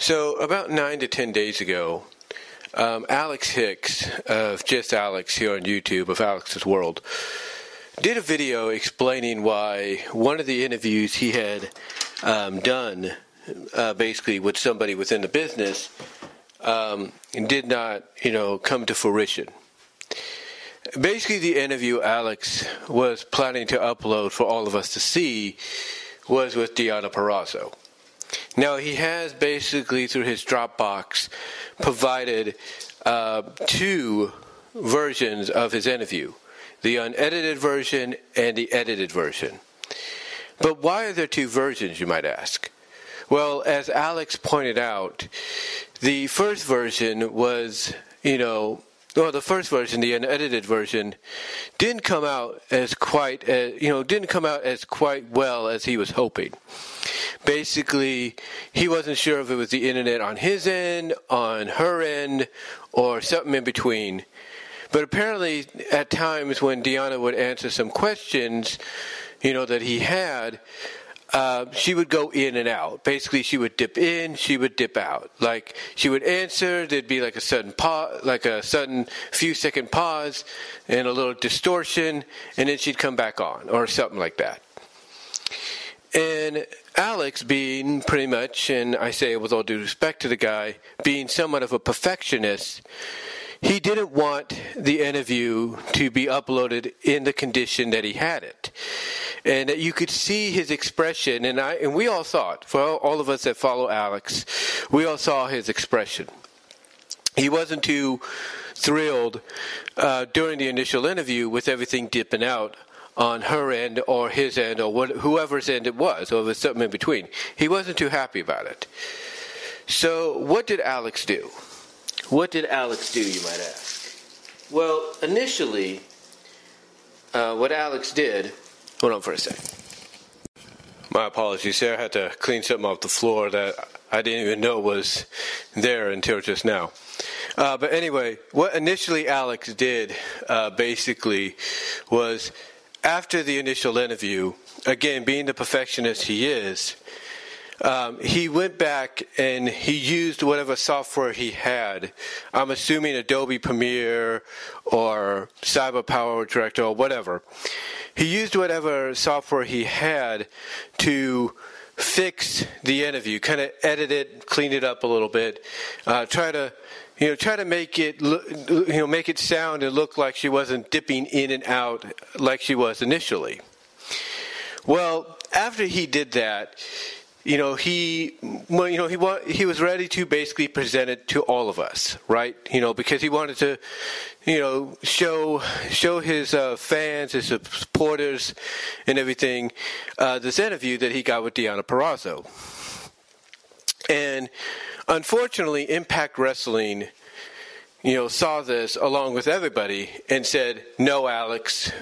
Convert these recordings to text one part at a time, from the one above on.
So, about nine to ten days ago, um, Alex Hicks of Just Alyx here on YouTube of Alex's World did a video explaining why one of the interviews he had um, done, uh, basically with somebody within the business, um, did not, you know, come to fruition. Basically, the interview Alex was planning to upload for all of us to see was with Deonna Purrazzo. Now, he has basically, through his Dropbox, provided uh, two versions of his interview the unedited version and the edited version. But why are there two versions, you might ask? Well, as Alex pointed out, the first version was, you know, well, the first version, the unedited version, didn't come out as quite, as, you know, didn't come out as quite well as he was hoping. Basically, he wasn't sure if it was the internet on his end, on her end, or something in between. But apparently, at times when Deonna would answer some questions, you know, that he had, uh, she would go in and out. Basically, she would dip in, she would dip out. Like she would answer, there'd be like a sudden pause, like a sudden few second pause, and a little distortion, and then she'd come back on, or something like that. And Alex, being pretty much, and I say it with all due respect to the guy, being somewhat of a perfectionist, he didn't want the interview to be uploaded in the condition that he had it. And you could see his expression and I and we all saw it. For all of us that follow Alex we all saw his expression. He wasn't too thrilled uh, during the initial interview with everything dipping out on her end or his end or what, whoever's end it was or it was something in between he wasn't too happy about it so what did Alex do what did Alex do, you might ask? Well, initially, uh, what Alex did. Hold on for a second. My apologies. I had to clean something off the floor that I didn't even know was there until just now. Uh, but anyway, what initially Alex did uh, basically was after the initial interview, again, being the perfectionist he is, um, he went back and he used whatever software he had. I'm assuming Adobe Premiere or Cyber Power Director or whatever. He used whatever software he had to fix the interview, kind of edit it, clean it up a little bit, uh, try to you know, try to make it, you know, make it sound and look like she wasn't dipping in and out like she was initially. Well, after he did that, you know, he, well, you know, he wa- he was ready to basically present it to all of us, right? You know, because he wanted to, you know, show show his uh, fans, his supporters, and everything uh, this interview that he got with Deonna Purrazzo. And unfortunately, Impact Wrestling, you know, saw this along with everybody and said, "No, Alex,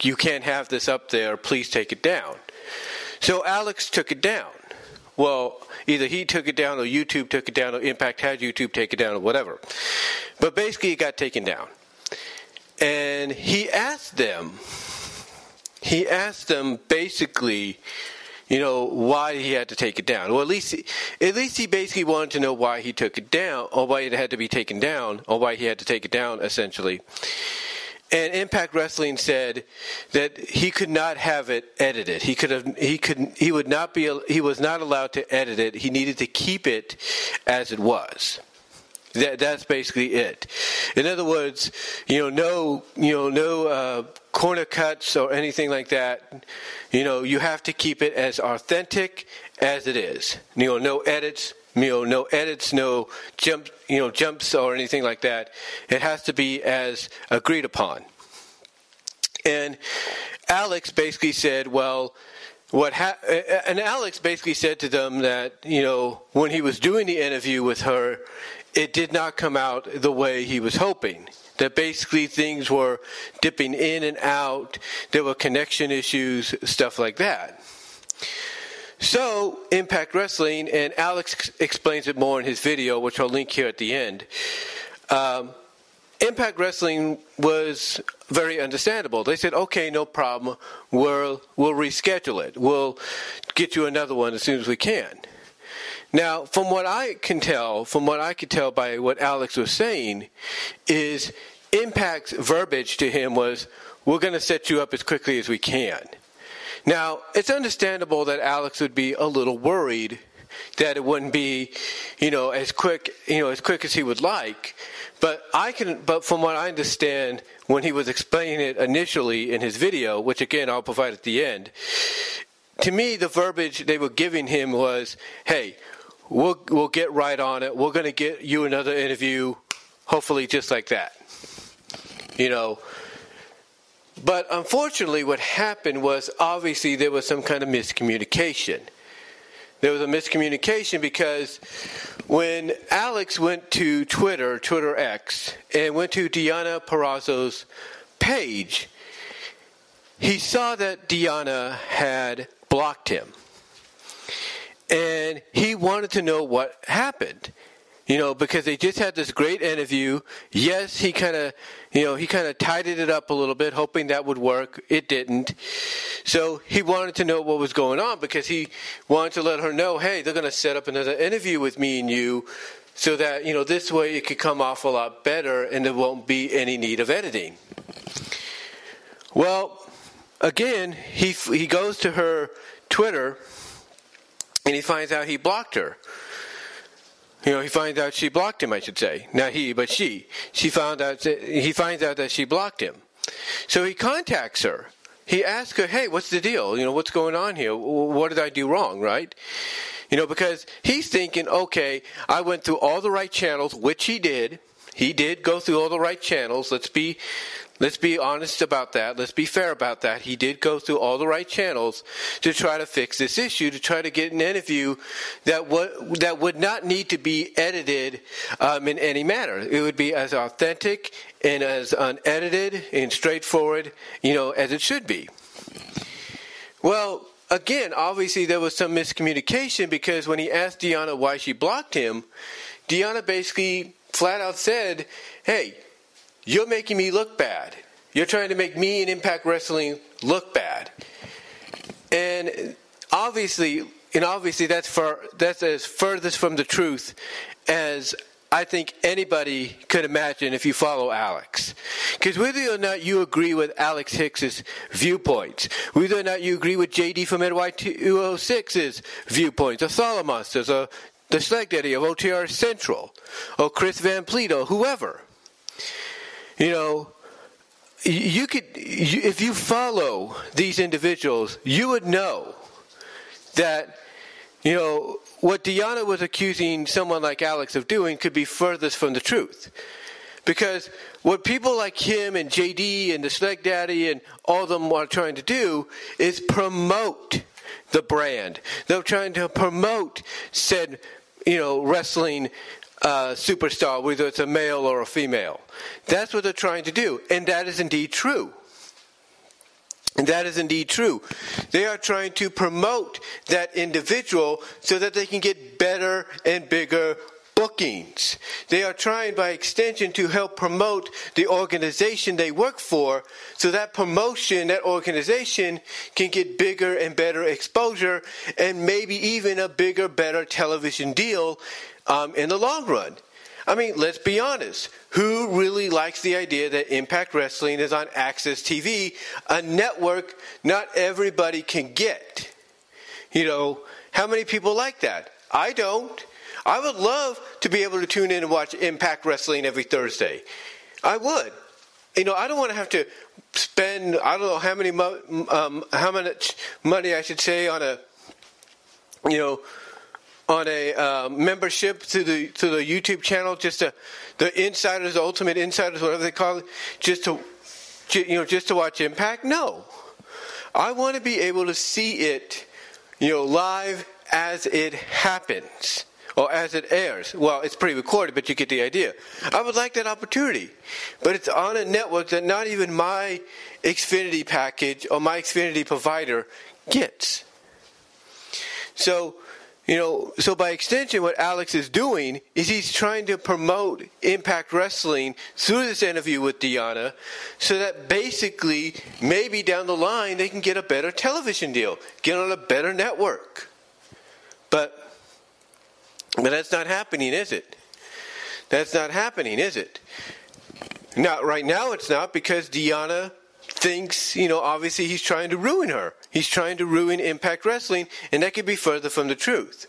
you can't have this up there. Please take it down." So Alex took it down well, either he took it down or YouTube took it down or Impact had YouTube take it down or whatever. But basically, it got taken down. And he asked them, he asked them basically, you know, why he had to take it down. Well, at least, at least he basically wanted to know why he took it down, or why it had to be taken down, or why he had to take it down, essentially. And Impact Wrestling said that he could not have it edited. He could have he could he would not be he was not allowed to edit it. He needed to keep it as it was. That, that's basically it. In other words, you know, no, you know, no uh, corner cuts or anything like that. You know, you have to keep it as authentic as it is. You know, no edits, you know, no edits, no jump, you know, jumps or anything like that. It has to be as agreed upon. And Alex basically said, well, what ha-, and Alex basically said to them that you know when he was doing the interview with her, it did not come out the way he was hoping. That basically things were dipping in and out. There were connection issues, stuff like that. So, Impact Wrestling, and Alex explains it more in his video, which I'll link here at the end. Um, Impact Wrestling was very understandable. They said, "Okay, no problem. We'll we'll reschedule it. We'll get you another one as soon as we can." Now, from what I can tell, from what I could tell by what Alex was saying, is Impact's verbiage to him was, "We're going to set you up as quickly as we can." Now, it's understandable that Alex would be a little worried that it wouldn't be, you know, as quick, you know, as quick as he would like. But I can, but from what I understand, when he was explaining it initially in his video, which again I'll provide at the end, to me the verbiage they were giving him was, "Hey, we'll we'll get right on it. We're going to get you another interview, hopefully just like that." You know. But unfortunately, what happened was obviously there was some kind of miscommunication there was a miscommunication because when Alex went to Twitter, Twitter X, and went to Deonna Purrazzo's page, he saw that Deonna had blocked him. And he wanted to know what happened you know, because they just had this great interview. Yes, he kind of, you know, he kind of tidied it up a little bit, hoping that would work. It didn't. So he wanted to know what was going on because he wanted to let her know, hey, they're going to set up another interview with me and you so that, you know, this way it could come off a lot better and there won't be any need of editing. Well, again, he, he goes to her Twitter and he finds out he blocked her. You know, he finds out she blocked him, I should say. Not he, but she. She found out, that, he finds out that she blocked him. So he contacts her. He asks her, hey, what's the deal? You know, what's going on here? What did I do wrong, right? You know, because he's thinking, okay, I went through all the right channels, which he did. He did go through all the right channels. Let's be Let's be honest about that. Let's be fair about that. He did go through all the right channels to try to fix this issue, to try to get an interview that would that would not need to be edited um, in any manner. It would be as authentic and as unedited and straightforward, you know, as it should be. Well, again, obviously there was some miscommunication because when he asked Deonna why she blocked him, Deonna basically flat out said, "Hey." You're making me look bad. You're trying to make me and Impact Wrestling look bad. And obviously, and obviously that's far that's as furthest from the truth as I think anybody could imagine if you follow Alex. Because whether or not you agree with Alex Hicks's viewpoints, whether or not you agree with JD from NY206's viewpoints, or Solomonster's, or the Slag Daddy of OTR Central, or Chris Van Vliet, or whoever, you know, you could, if you follow these individuals, you would know that, you know, what Deonna was accusing someone like Alex of doing could be furthest from the truth. Because what people like him and JD and the Slag Daddy and all of them are trying to do is promote the brand. They're trying to promote said, you know, wrestling uh, superstar, whether it's a male or a female. That's what they're trying to do, and that is indeed true. And that is indeed true. They are trying to promote that individual so that they can get better and bigger bookings. They are trying, by extension, to help promote the organization they work for so that promotion, that organization can get bigger and better exposure and maybe even a bigger, better television deal um, in the long run. I mean, let's be honest. Who really likes the idea that Impact Wrestling is on AXS TV, a network not everybody can get? You know, how many people like that? I don't. I would love to be able to tune in and watch Impact Wrestling every Thursday. I would. You know, I don't want to have to spend I don't know how many um, how much money I should say on a you know on a uh, membership to the to the YouTube channel, just to, the insiders, the ultimate insiders, whatever they call it, just to you know just to watch Impact. No, I want to be able to see it, you know, live as it happens or as it airs. Well, it's pre-recorded, but you get the idea. I would like that opportunity, but it's on a network that not even my Xfinity package or my Xfinity provider gets. So you know, so by extension, what Alex is doing is he's trying to promote Impact Wrestling through this interview with Deonna so that basically, maybe down the line, they can get a better television deal, get on a better network. But But that's not happening, is it? That's not happening, is it? Now, right now it's not because Deonna thinks, you know, obviously he's trying to ruin her. He's trying to ruin Impact Wrestling, and that could be further from the truth.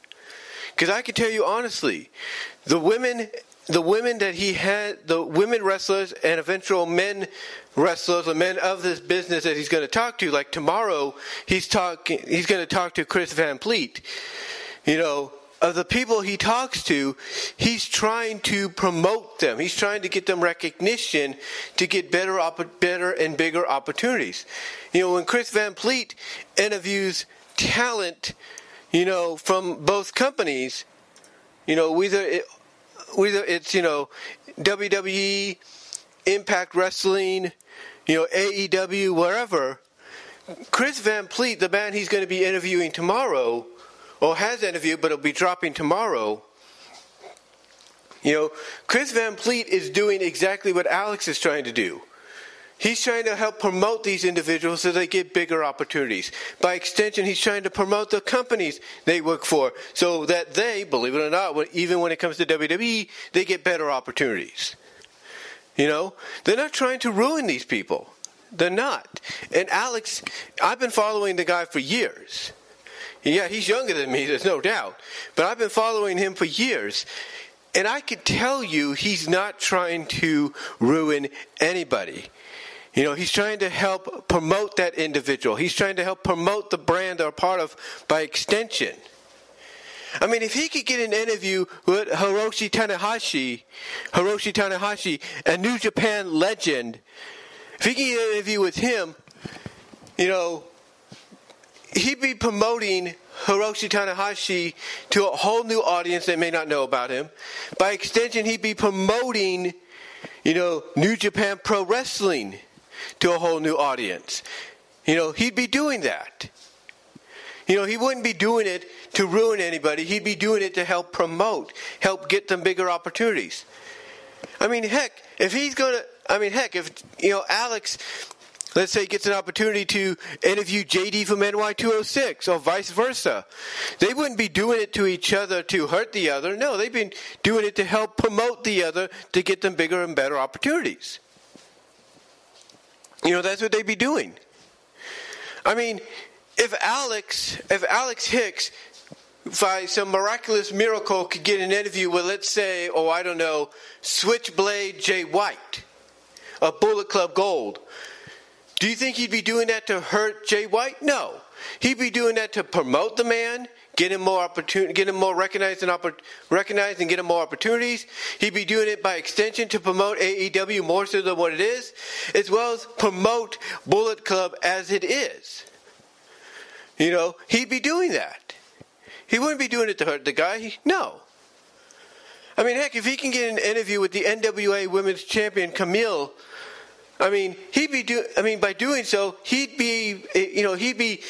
Because I can tell you honestly, the women, the women that he had, the women wrestlers and eventual men wrestlers or men of this business that he's going to talk to, like tomorrow, he's talking, he's going to talk to Chris Van Vliet. You know, of the people he talks to, he's trying to promote them. He's trying to get them recognition to get better, better and bigger opportunities. You know, when Chris Van Vliet interviews talent, you know, from both companies, you know, whether it, whether it's you know WWE, Impact Wrestling, you know AEW, wherever. Chris Van Vliet, the man he's going to be interviewing tomorrow, or has interviewed, but it'll be dropping tomorrow. You know, Chris Van Vliet is doing exactly what Alex is trying to do. He's trying to help promote these individuals so they get bigger opportunities. By extension, he's trying to promote the companies they work for so that they, believe it or not, even when it comes to WWE, they get better opportunities. You know, they're not trying to ruin these people. They're not. And Alex, I've been following the guy for years. Yeah, he's younger than me, there's no doubt. But I've been following him for years. And I could tell you he's not trying to ruin anybody. You know, he's trying to help promote that individual. He's trying to help promote the brand they're part of by extension. I mean, if he could get an interview with Hiroshi Tanahashi, Hiroshi Tanahashi, a New Japan legend, if he could get an interview with him, you know, he'd be promoting Hiroshi Tanahashi to a whole new audience that may not know about him. By extension, he'd be promoting, you know, New Japan Pro Wrestling to a whole new audience. You know, he'd be doing that. You know, he wouldn't be doing it to ruin anybody. He'd be doing it to help promote, help get them bigger opportunities. I mean, heck, if he's going to, I mean, heck, if, you know, Alex let's say gets an opportunity to interview JD from NY206 or vice versa. They wouldn't be doing it to each other to hurt the other. No, they've been doing it to help promote the other to get them bigger and better opportunities. You know, that's what they'd be doing. I mean, if Alex, if Alex Hicks by some miraculous miracle could get an interview with, let's say, oh, I don't know, Switchblade Jay White, a Bullet Club Gold, do you think he'd be doing that to hurt Jay White? No. He'd be doing that to promote the man, get him more opportunity, get him more recognized and oppor- recognized and get him more opportunities. He'd be doing it by extension to promote AEW more so than what it is, as well as promote Bullet Club as it is. You know, he'd be doing that. He wouldn't be doing it to hurt the guy. No. I mean, heck, if he can get an interview with the NWA Women's Champion Kamille I mean, he'd be do. I mean, by doing so, he'd be, you know, he'd be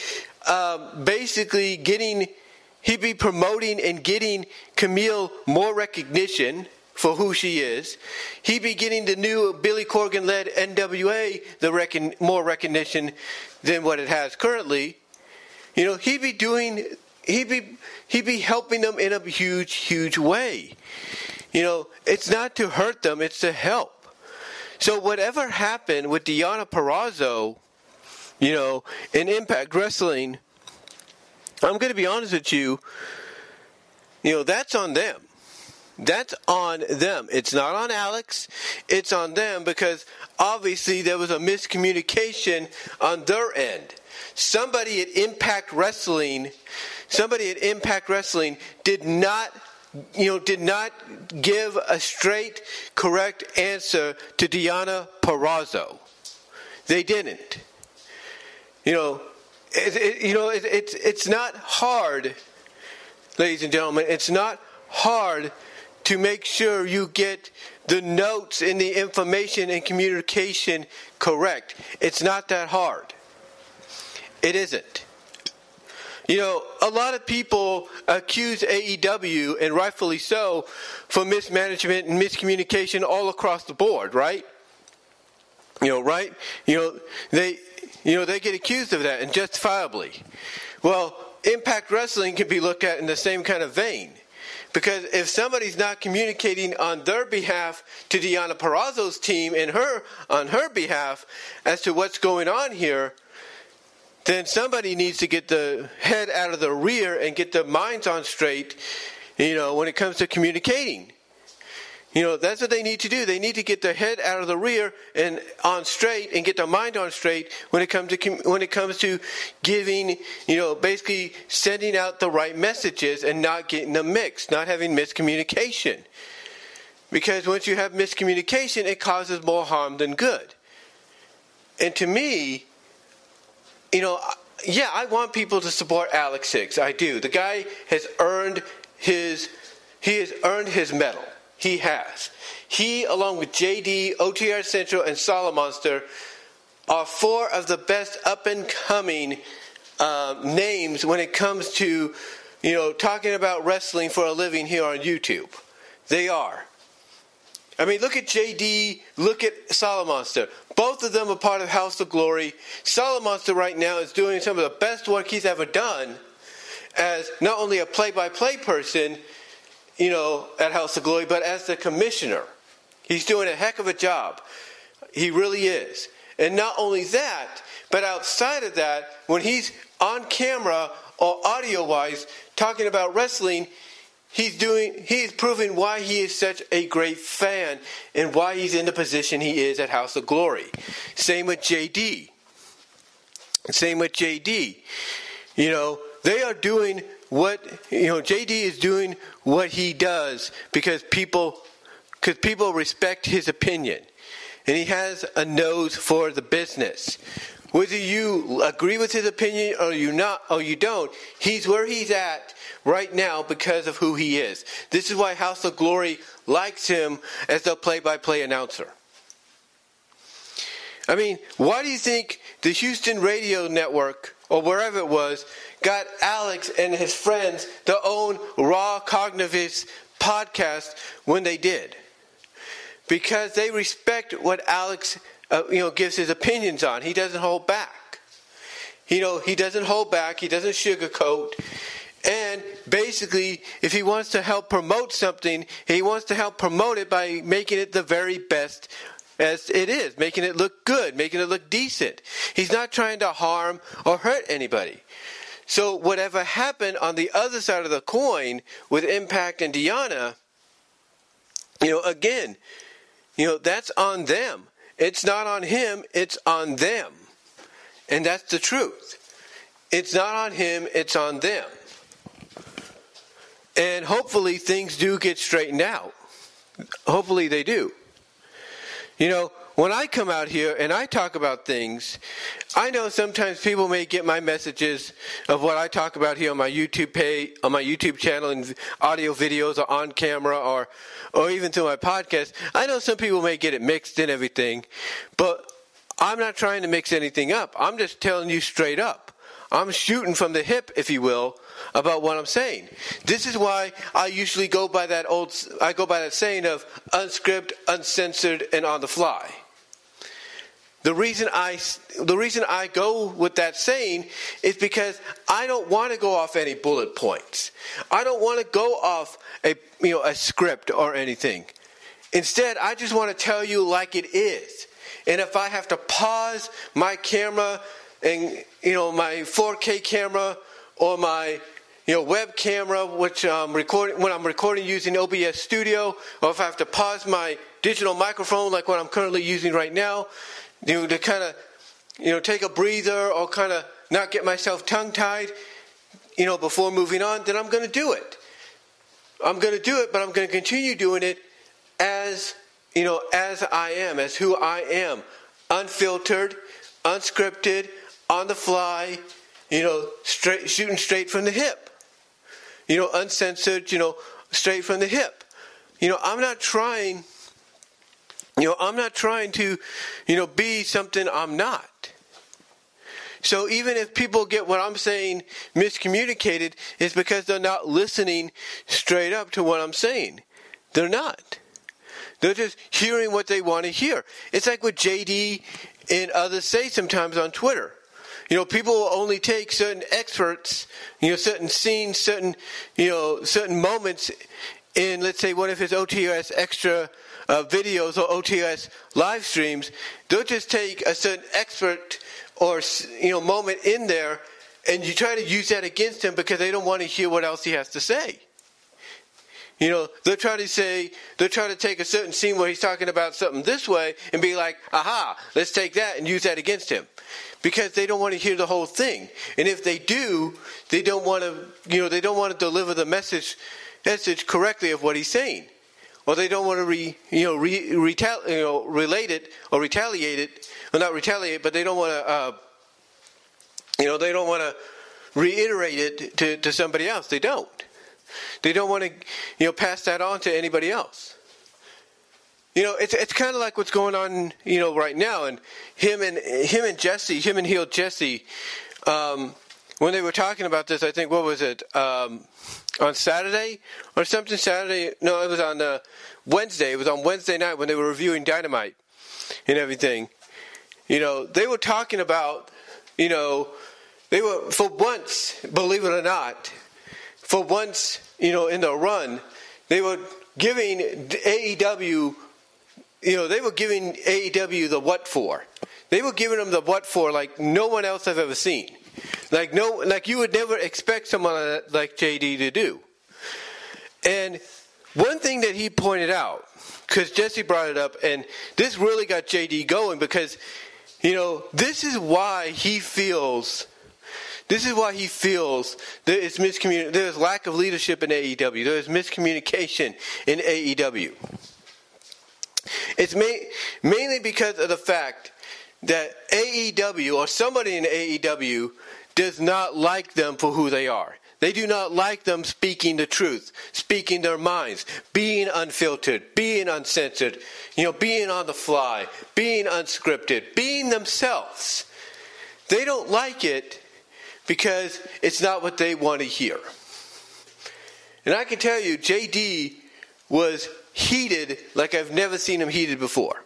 um, basically getting, he'd be promoting and getting Kamille more recognition for who she is. He'd be getting the new Billy Corgan led NWA the recon, more recognition than what it has currently. You know, he'd be doing, he'd be, he'd be helping them in a huge, huge way. You know, it's not to hurt them; it's to help. So whatever happened with Deonna Purrazzo, you know, in Impact Wrestling, I'm going to be honest with you, you know, that's on them. That's on them. It's not on Alex. It's on them because obviously there was a miscommunication on their end. Somebody at Impact Wrestling, somebody at Impact Wrestling did not you know, did not give a straight, correct answer to Deonna Purrazzo. They didn't. You know, it, it, you know, it, it's it's not hard, ladies and gentlemen. It's not hard to make sure you get the notes and the information and communication correct. It's not that hard. It isn't. You know, a lot of people accuse AEW, and rightfully so, for mismanagement and miscommunication all across the board, right? You know, right? You know, they, you know, they get accused of that, and justifiably. Well, Impact Wrestling can be looked at in the same kind of vein. Because if somebody's not communicating on their behalf to Deonna Purrazzo's team and her on her behalf as to what's going on here, then somebody needs to get the head out of the rear and get the minds on straight, you know, when it comes to communicating. You know, that's what they need to do. They need to get their head out of the rear and on straight and get their mind on straight when it comes to when it comes to giving, you know, basically sending out the right messages and not getting them mixed, not having miscommunication. Because once you have miscommunication, it causes more harm than good. And to me, you know, yeah, I want people to support Alex Hicks. I do. The guy has earned his he has earned his medal. He has. He, along with JD, OTR Central, and Solomonster, are four of the best up and coming uh, names when it comes to, you know, talking about wrestling for a living here on YouTube. They are. I mean, look at JD, look at Solomonster. Both of them are part of House of Glory. Solomonster right now is doing some of the best work he's ever done as not only a play by play person, you know, at House of Glory, but as the commissioner. He's doing a heck of a job. He really is. And not only that, but outside of that, when he's on camera or audio wise talking about wrestling, he's doing he's proving why he is such a great fan and why he's in the position he is at House of Glory. Same with JD. Same with JD. You know, they are doing what you know JD is doing what he does because people because people respect his opinion and he has a nose for the business whether you agree with his opinion or you not or you don't he's where he's at right now because of who he is this is why house of glory likes him as the play-by-play announcer i mean why do you think the houston radio network or wherever it was got Alex and his friends to own Raw Cognitive podcast when they did. Because they respect what Alex uh, you know gives his opinions on. He doesn't hold back. You know, he doesn't hold back, he doesn't sugarcoat. And basically, if he wants to help promote something, he wants to help promote it by making it the very best as it is, making it look good, making it look decent. He's not trying to harm or hurt anybody. So whatever happened on the other side of the coin with Impact and Deonna, you know, again, you know, that's on them. It's not on him, it's on them. And that's the truth. It's not on him, it's on them. And hopefully things do get straightened out. Hopefully they do. You know, when I come out here and I talk about things, I know sometimes people may get my messages of what I talk about here on my YouTube page, on my YouTube channel, and audio videos, or on camera, or or even through my podcast. I know some people may get it mixed and everything, but I'm not trying to mix anything up. I'm just telling you straight up. I'm shooting from the hip, if you will, about what I'm saying. This is why I usually go by that old, I go by that saying of unscripted, uncensored, and on the fly. The reason I the reason I go with that saying is because I don't want to go off any bullet points. I don't want to go off a you know a script or anything. Instead, I just want to tell you like it is. And if I have to pause my camera and you know my 4K camera or my you know web camera which recording when I'm recording using OBS Studio or if I have to pause my digital microphone like what I'm currently using right now you know, to kind of, you know, take a breather or kind of not get myself tongue tied, you know, before moving on, then I'm going to do it. I'm going to do it, but I'm going to continue doing it as, you know, as I am, as who I am, unfiltered, unscripted, on the fly, you know, straight, shooting straight from the hip. You know, uncensored, you know, straight from the hip. You know, I'm not trying you know, I'm not trying to, you know, be something I'm not. So even if people get what I'm saying miscommunicated, it's because they're not listening straight up to what I'm saying. They're not. They're just hearing what they want to hear. It's like what JD and others say sometimes on Twitter. You know, people only take certain experts, you know, certain scenes, certain, you know, certain moments in, let's say, one of his OTS extra uh, videos or OTS live streams. They'll just take a certain expert or, you know, moment in there and you try to use that against him because they don't want to hear what else he has to say. You know, they're trying to say, they're trying to take a certain scene where he's talking about something this way and be like, aha, let's take that and use that against him. Because they don't want to hear the whole thing. And if they do, they don't want to, you know, they don't want to deliver the message, message correctly of what he's saying. Or they don't want to re, you know, re, retal, you know, relate it or retaliate it, or not retaliate, but they don't want to, uh, you know, they don't want to reiterate it to, to somebody else. They don't. They don't want to, you know, pass that on to anybody else. You know, it's it's kind of like what's going on, you know, right now. And him and him and Jesse, him and Heel Jesse, um, when they were talking about this, I think what was it um, on Saturday or something? Saturday? No, it was on uh, Wednesday. It was on Wednesday night when they were reviewing Dynamite and everything. You know, they were talking about, you know, they were for once, believe it or not, for once, you know, in the run, they were giving AEW, you know, they were giving AEW the what for. They were giving them the what for like no one else I've ever seen. Like no, like you would never expect someone like JD to do. And one thing that he pointed out, because Jesse brought it up, and this really got JD going because, you know, this is why he feels this is why he feels there is miscommunication. There is lack of leadership in AEW. There is miscommunication in AEW. It's mainly because of the fact that AEW or somebody in AEW does not like them for who they are. They do not like them speaking the truth, speaking their minds, being unfiltered, being uncensored, you know, being on the fly, being unscripted, being themselves. They don't like it because it's not what they want to hear. And I can tell you, JD was heated like I've never seen him heated before.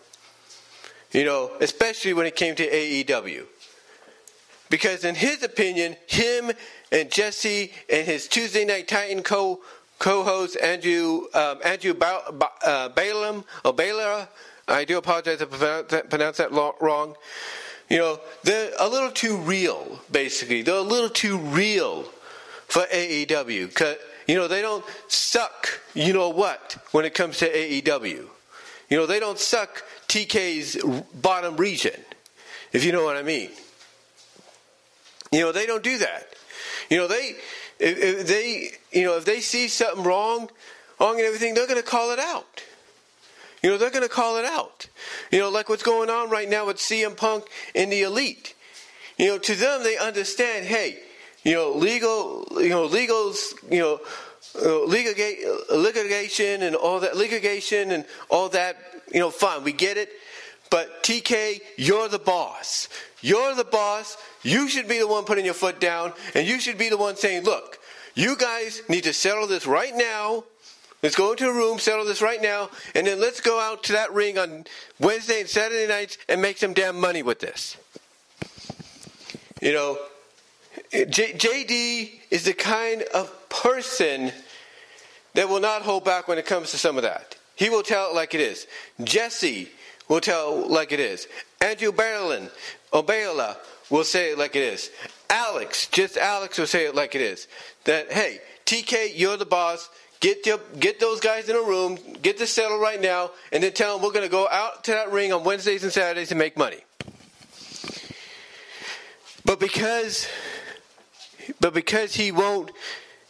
You know, especially when it came to AEW. Because in his opinion, him and Jesse and his Tuesday Night Titan co co-host Andrew um, Andrew ba- ba- uh, Balaam or Baylor, I do apologize if I pronounced that wrong. You know, they're a little too real, basically. They're a little too real for AEW. You know, they don't suck, you know what, when it comes to AEW. You know, they don't suck TK's bottom region, if you know what I mean. You know, they don't do that. You know, they, if, if they, you know, if they see something wrong, wrong and everything, they're going to call it out. You know, they're going to call it out. You know, like what's going on right now with CM Punk and the Elite. You know, to them, they understand, hey, you know, legal, you know, legals, you know, uh, litigation and all that, litigation and all that, you know, fine, we get it. But TK, you're the boss. You're the boss. You should be the one putting your foot down, and you should be the one saying, look, you guys need to settle this right now Let's go into a room, settle this right now, and then let's go out to that ring on Wednesday and Saturday nights and make some damn money with this. You know, J- JD is the kind of person that will not hold back when it comes to some of that. He will tell it like it is. Jesse will tell like it is. Andrew Berlin, Obela will say it like it is. Alex, just Alex will say it like it is. That, hey, TK, you're the boss. Get your, get those guys in a room, get this settled right now, and then tell them we're going to go out to that ring on Wednesdays and Saturdays and make money. But because, but because he won't,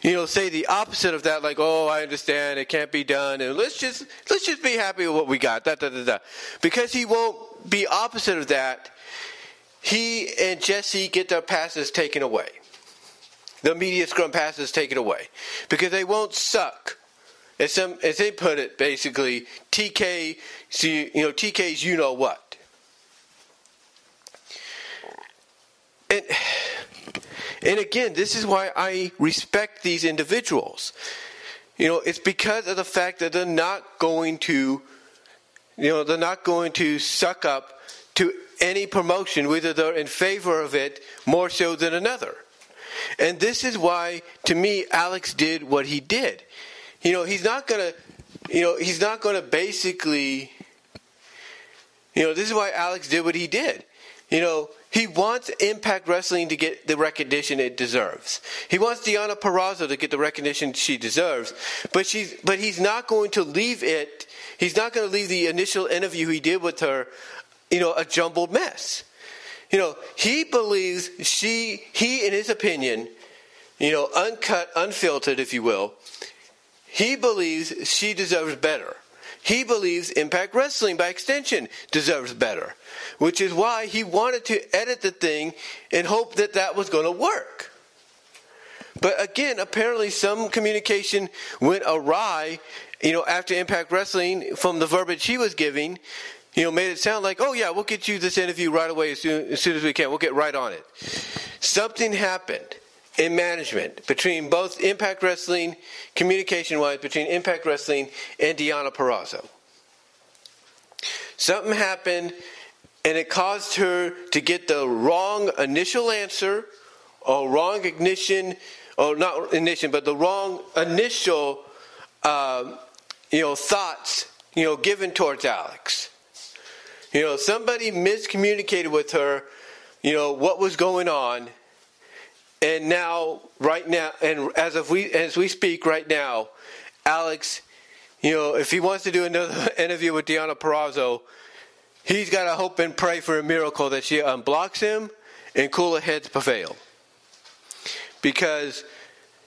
you know, say the opposite of that, like, oh, I understand, it can't be done, and let's just let's just be happy with what we got. Da, da, da, da. Because he won't be opposite of that, he and Jesse get their passes taken away the media scrum passes taken away because they won't suck. As some as they put it, basically TK, see you know TK's you know what. And and again, this is why I respect these individuals. You know, it's because of the fact that they're not going to, you know, they're not going to suck up to any promotion, whether they're in favor of it more so than another. And this is why, to me, Alex did what he did. You know, he's not going to, you know, he's not going to basically, you know, this is why Alex did what he did. You know, he wants Impact Wrestling to get the recognition it deserves. He wants Deonna Purrazzo to get the recognition she deserves, but she's but he's not going to leave it. He's not going to leave the initial interview he did with her, you know, a jumbled mess. You know, he believes she he in his opinion, you know, uncut, unfiltered, if you will, he believes she deserves better. He believes Impact Wrestling, by extension, deserves better, which is why he wanted to edit the thing and hope that that was going to work. But again, apparently some communication went awry, you know, after Impact Wrestling from the verbiage he was giving, you know, made it sound like, oh yeah, we'll get you this interview right away as soon, as soon as we can. We'll get right on it. Something happened in management between both Impact Wrestling, communication wise, between Impact Wrestling and Deonna Purrazzo. Something happened and it caused her to get the wrong initial answer or wrong ignition, or not ignition, but the wrong initial, um, you know, thoughts, you know, given towards Alex. You know, somebody miscommunicated with her, you know, what was going on and now, right now, and as of we as we speak right now, Alex, you know, if he wants to do another interview with Deonna Purrazzo, he's got to hope and pray for a miracle that she unblocks him and cooler heads prevail. Because,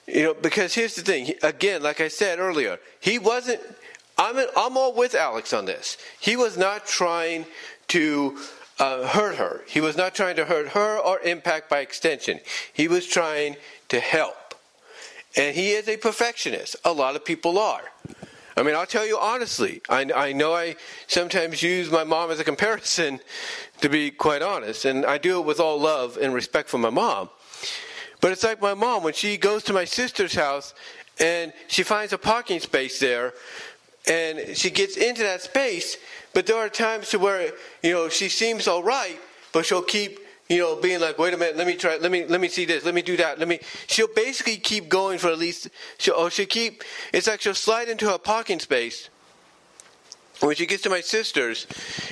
you know, because here's the thing. Again, like I said earlier, he wasn't. I'm I'm all with Alex on this. He was not trying to uh, hurt her. He was not trying to hurt her or impact by extension. He was trying to help. And he is a perfectionist. A lot of people are. I mean, I'll tell you honestly, I, I know I sometimes use my mom as a comparison, to be quite honest, and I do it with all love and respect for my mom. But it's like my mom, when she goes to my sister's house and she finds a parking space there, and she gets into that space, but there are times to where you know she seems all right, but she'll keep you know being like, wait a minute, let me try, let me let me see this, let me do that, let me. She'll basically keep going for at least. She'll, she'll keep. It's like she'll slide into her parking space when she gets to my sister's,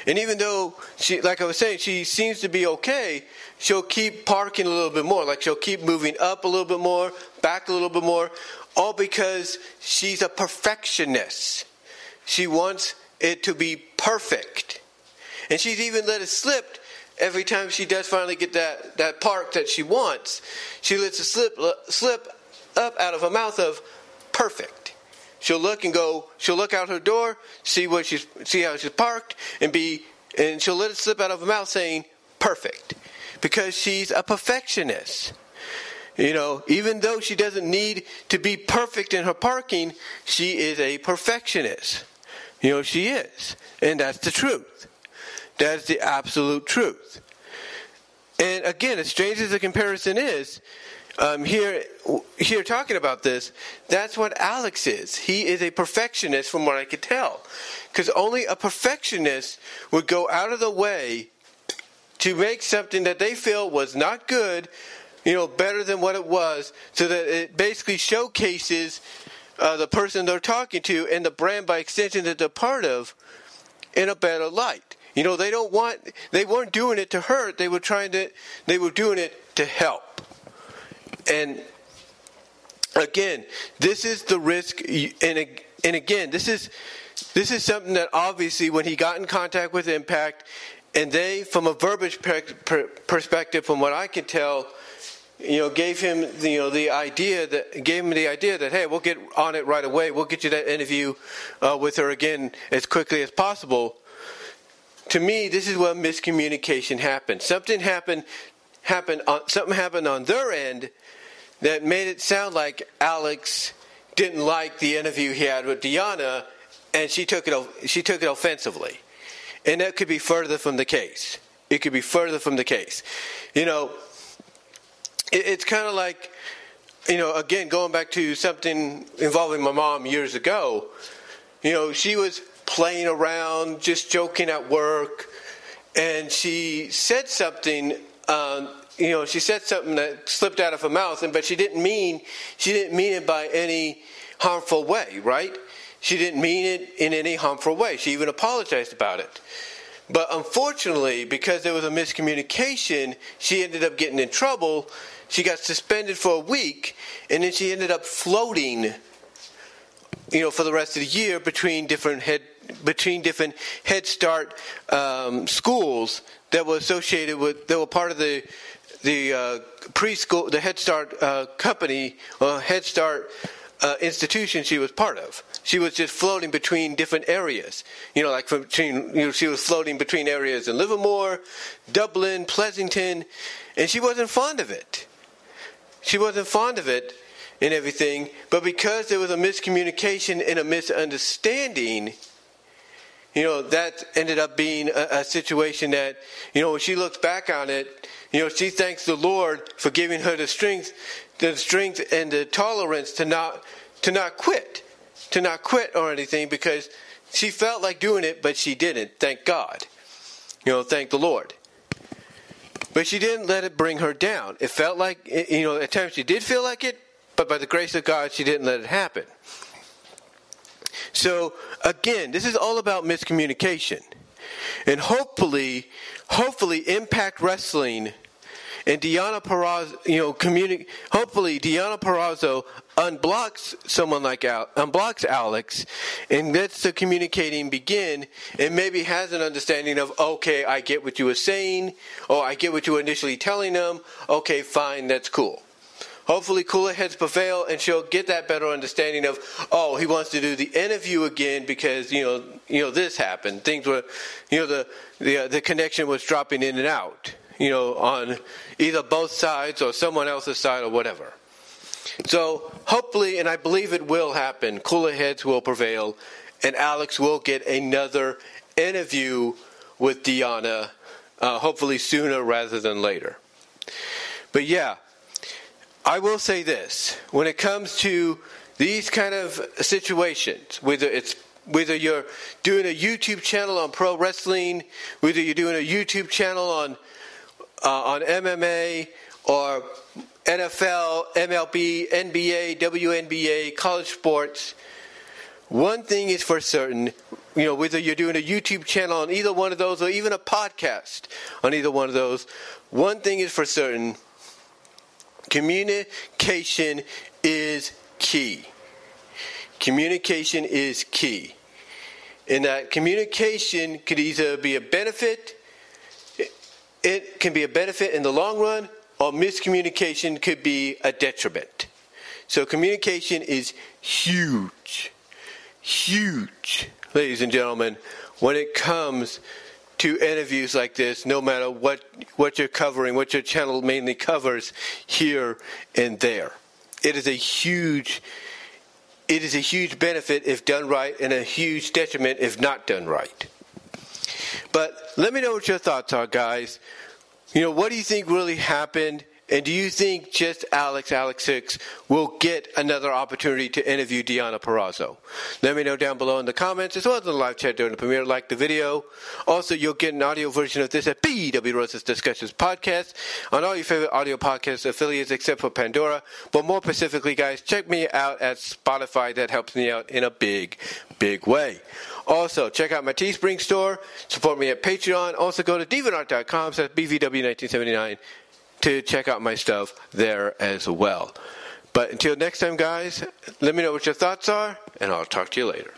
and even though she, like I was saying, she seems to be okay, she'll keep parking a little bit more. Like she'll keep moving up a little bit more, back a little bit more, all because she's a perfectionist. She wants it to be perfect. And she's even let it slip every time she does finally get that, that park that she wants. She lets it slip, uh, slip up out of her mouth of perfect. She'll look and go, she'll look out her door, see what she's, see how she's parked, and be, and she'll let it slip out of her mouth saying perfect. Because she's a perfectionist. You know, even though she doesn't need to be perfect in her parking, she is a perfectionist. You know, she is. And that's the truth. That's the absolute truth. And again, as strange as the comparison is, um, here, here talking about this, that's what Alex is. He is a perfectionist, from what I could tell, because only a perfectionist would go out of the way to make something that they feel was not good, you know, better than what it was, so that it basically showcases uh, the person they're talking to and the brand by extension that they're part of in a better light. You know, they don't want, they weren't doing it to hurt, they were trying to, they were doing it to help. And again, this is the risk, and, and again, this is, this is something that obviously when he got in contact with Impact, and they, from a verbiage perspective, from what I can tell, you know, gave him you know the idea that gave him the idea that hey, we'll get on it right away. We'll get you that interview uh, with her again as quickly as possible. To me, this is where miscommunication happened. Something happened happened on something happened on their end that made it sound like Alex didn't like the interview he had with Deonna, and she took it she took it offensively, and that could be further from the case. It could be further from the case. You know, it's kind of like, you know, again, going back to something involving my mom years ago, you know, she was playing around, just joking at work, and she said something. Um, you know, she said something that slipped out of her mouth, and but she didn't mean she didn't mean it by any harmful way, right? She didn't mean it in any harmful way. She even apologized about it. But unfortunately, because there was a miscommunication, she ended up getting in trouble. She got suspended for a week, and then she ended up floating, you know, for the rest of the year between different head between different Head Start um, schools that were associated with that were part of the the uh, preschool, the Head Start uh, company, or Head Start uh, institution she was part of. She was just floating between different areas. You know, like from between, you know, she was floating between areas in Livermore, Dublin, Pleasanton, and she wasn't fond of it. She wasn't fond of it and everything, but because there was a miscommunication and a misunderstanding, you know, that ended up being a, a situation that, you know, when she looks back on it, you know, she thanks the Lord for giving her the strength, the strength and the tolerance to not to not quit, to not quit or anything because she felt like doing it, but she didn't. Thank God. You know, thank the Lord. But she didn't let it bring her down. It felt like, you know, at times she did feel like it, but by the grace of God, she didn't let it happen. So, again, this is all about miscommunication. And hopefully, hopefully, Impact Wrestling and Deonna Purrazzo, you know, communi- hopefully Deonna Purrazzo unblocks someone like Al, unblocks Alyx, and lets the communicating begin, and maybe has an understanding of, okay, I get what you were saying, or I get what you were initially telling them. Okay, fine, that's cool. Hopefully, cooler heads prevail, and she'll get that better understanding of, oh, he wants to do the interview again because you know, you know, this happened. Things were, you know, the the uh, the connection was dropping in and out, you know, on either both sides or someone else's side or whatever. So hopefully, and I believe it will happen. Cooler heads will prevail, and Alyx will get another interview with Deonna, uh, hopefully sooner rather than later. But yeah, I will say this when it comes to these kind of situations, whether it's whether you're doing a YouTube channel on pro wrestling, whether you're doing a YouTube channel on uh, on MMA or NFL, MLB, NBA, WNBA, college sports, one thing is for certain, you know, whether you're doing a YouTube channel on either one of those or even a podcast on either one of those, one thing is for certain Communication is key. Communication is key. And that communication could either be a benefit, it can be a benefit in the long run, or miscommunication could be a detriment. So communication is huge, huge, ladies and gentlemen, when it comes to interviews like this, no matter what, what you're covering, what your channel mainly covers here and there. It is a huge it is a huge benefit if done right and a huge detriment if not done right. But let me know what your thoughts are, guys. You know, what do you think really happened and do you think Just Alyx, Alex Hicks, will get another opportunity to interview Deonna Purrazzo? Let me know down below in the comments, as well as in the live chat during the premiere. Like the video. Also, you'll get an audio version of this at BW Rosas Discussions Podcast on all your favorite audio podcast affiliates except for Pandora. But more specifically, guys, check me out at Spotify. That helps me out in a big, big way. Also, check out my Teespring store. Support me at Patreon. Also, go to DeviantArt.com slash BVW1979 to check out my stuff there as well. But until next time, guys, let me know what your thoughts are, and I'll talk to you later.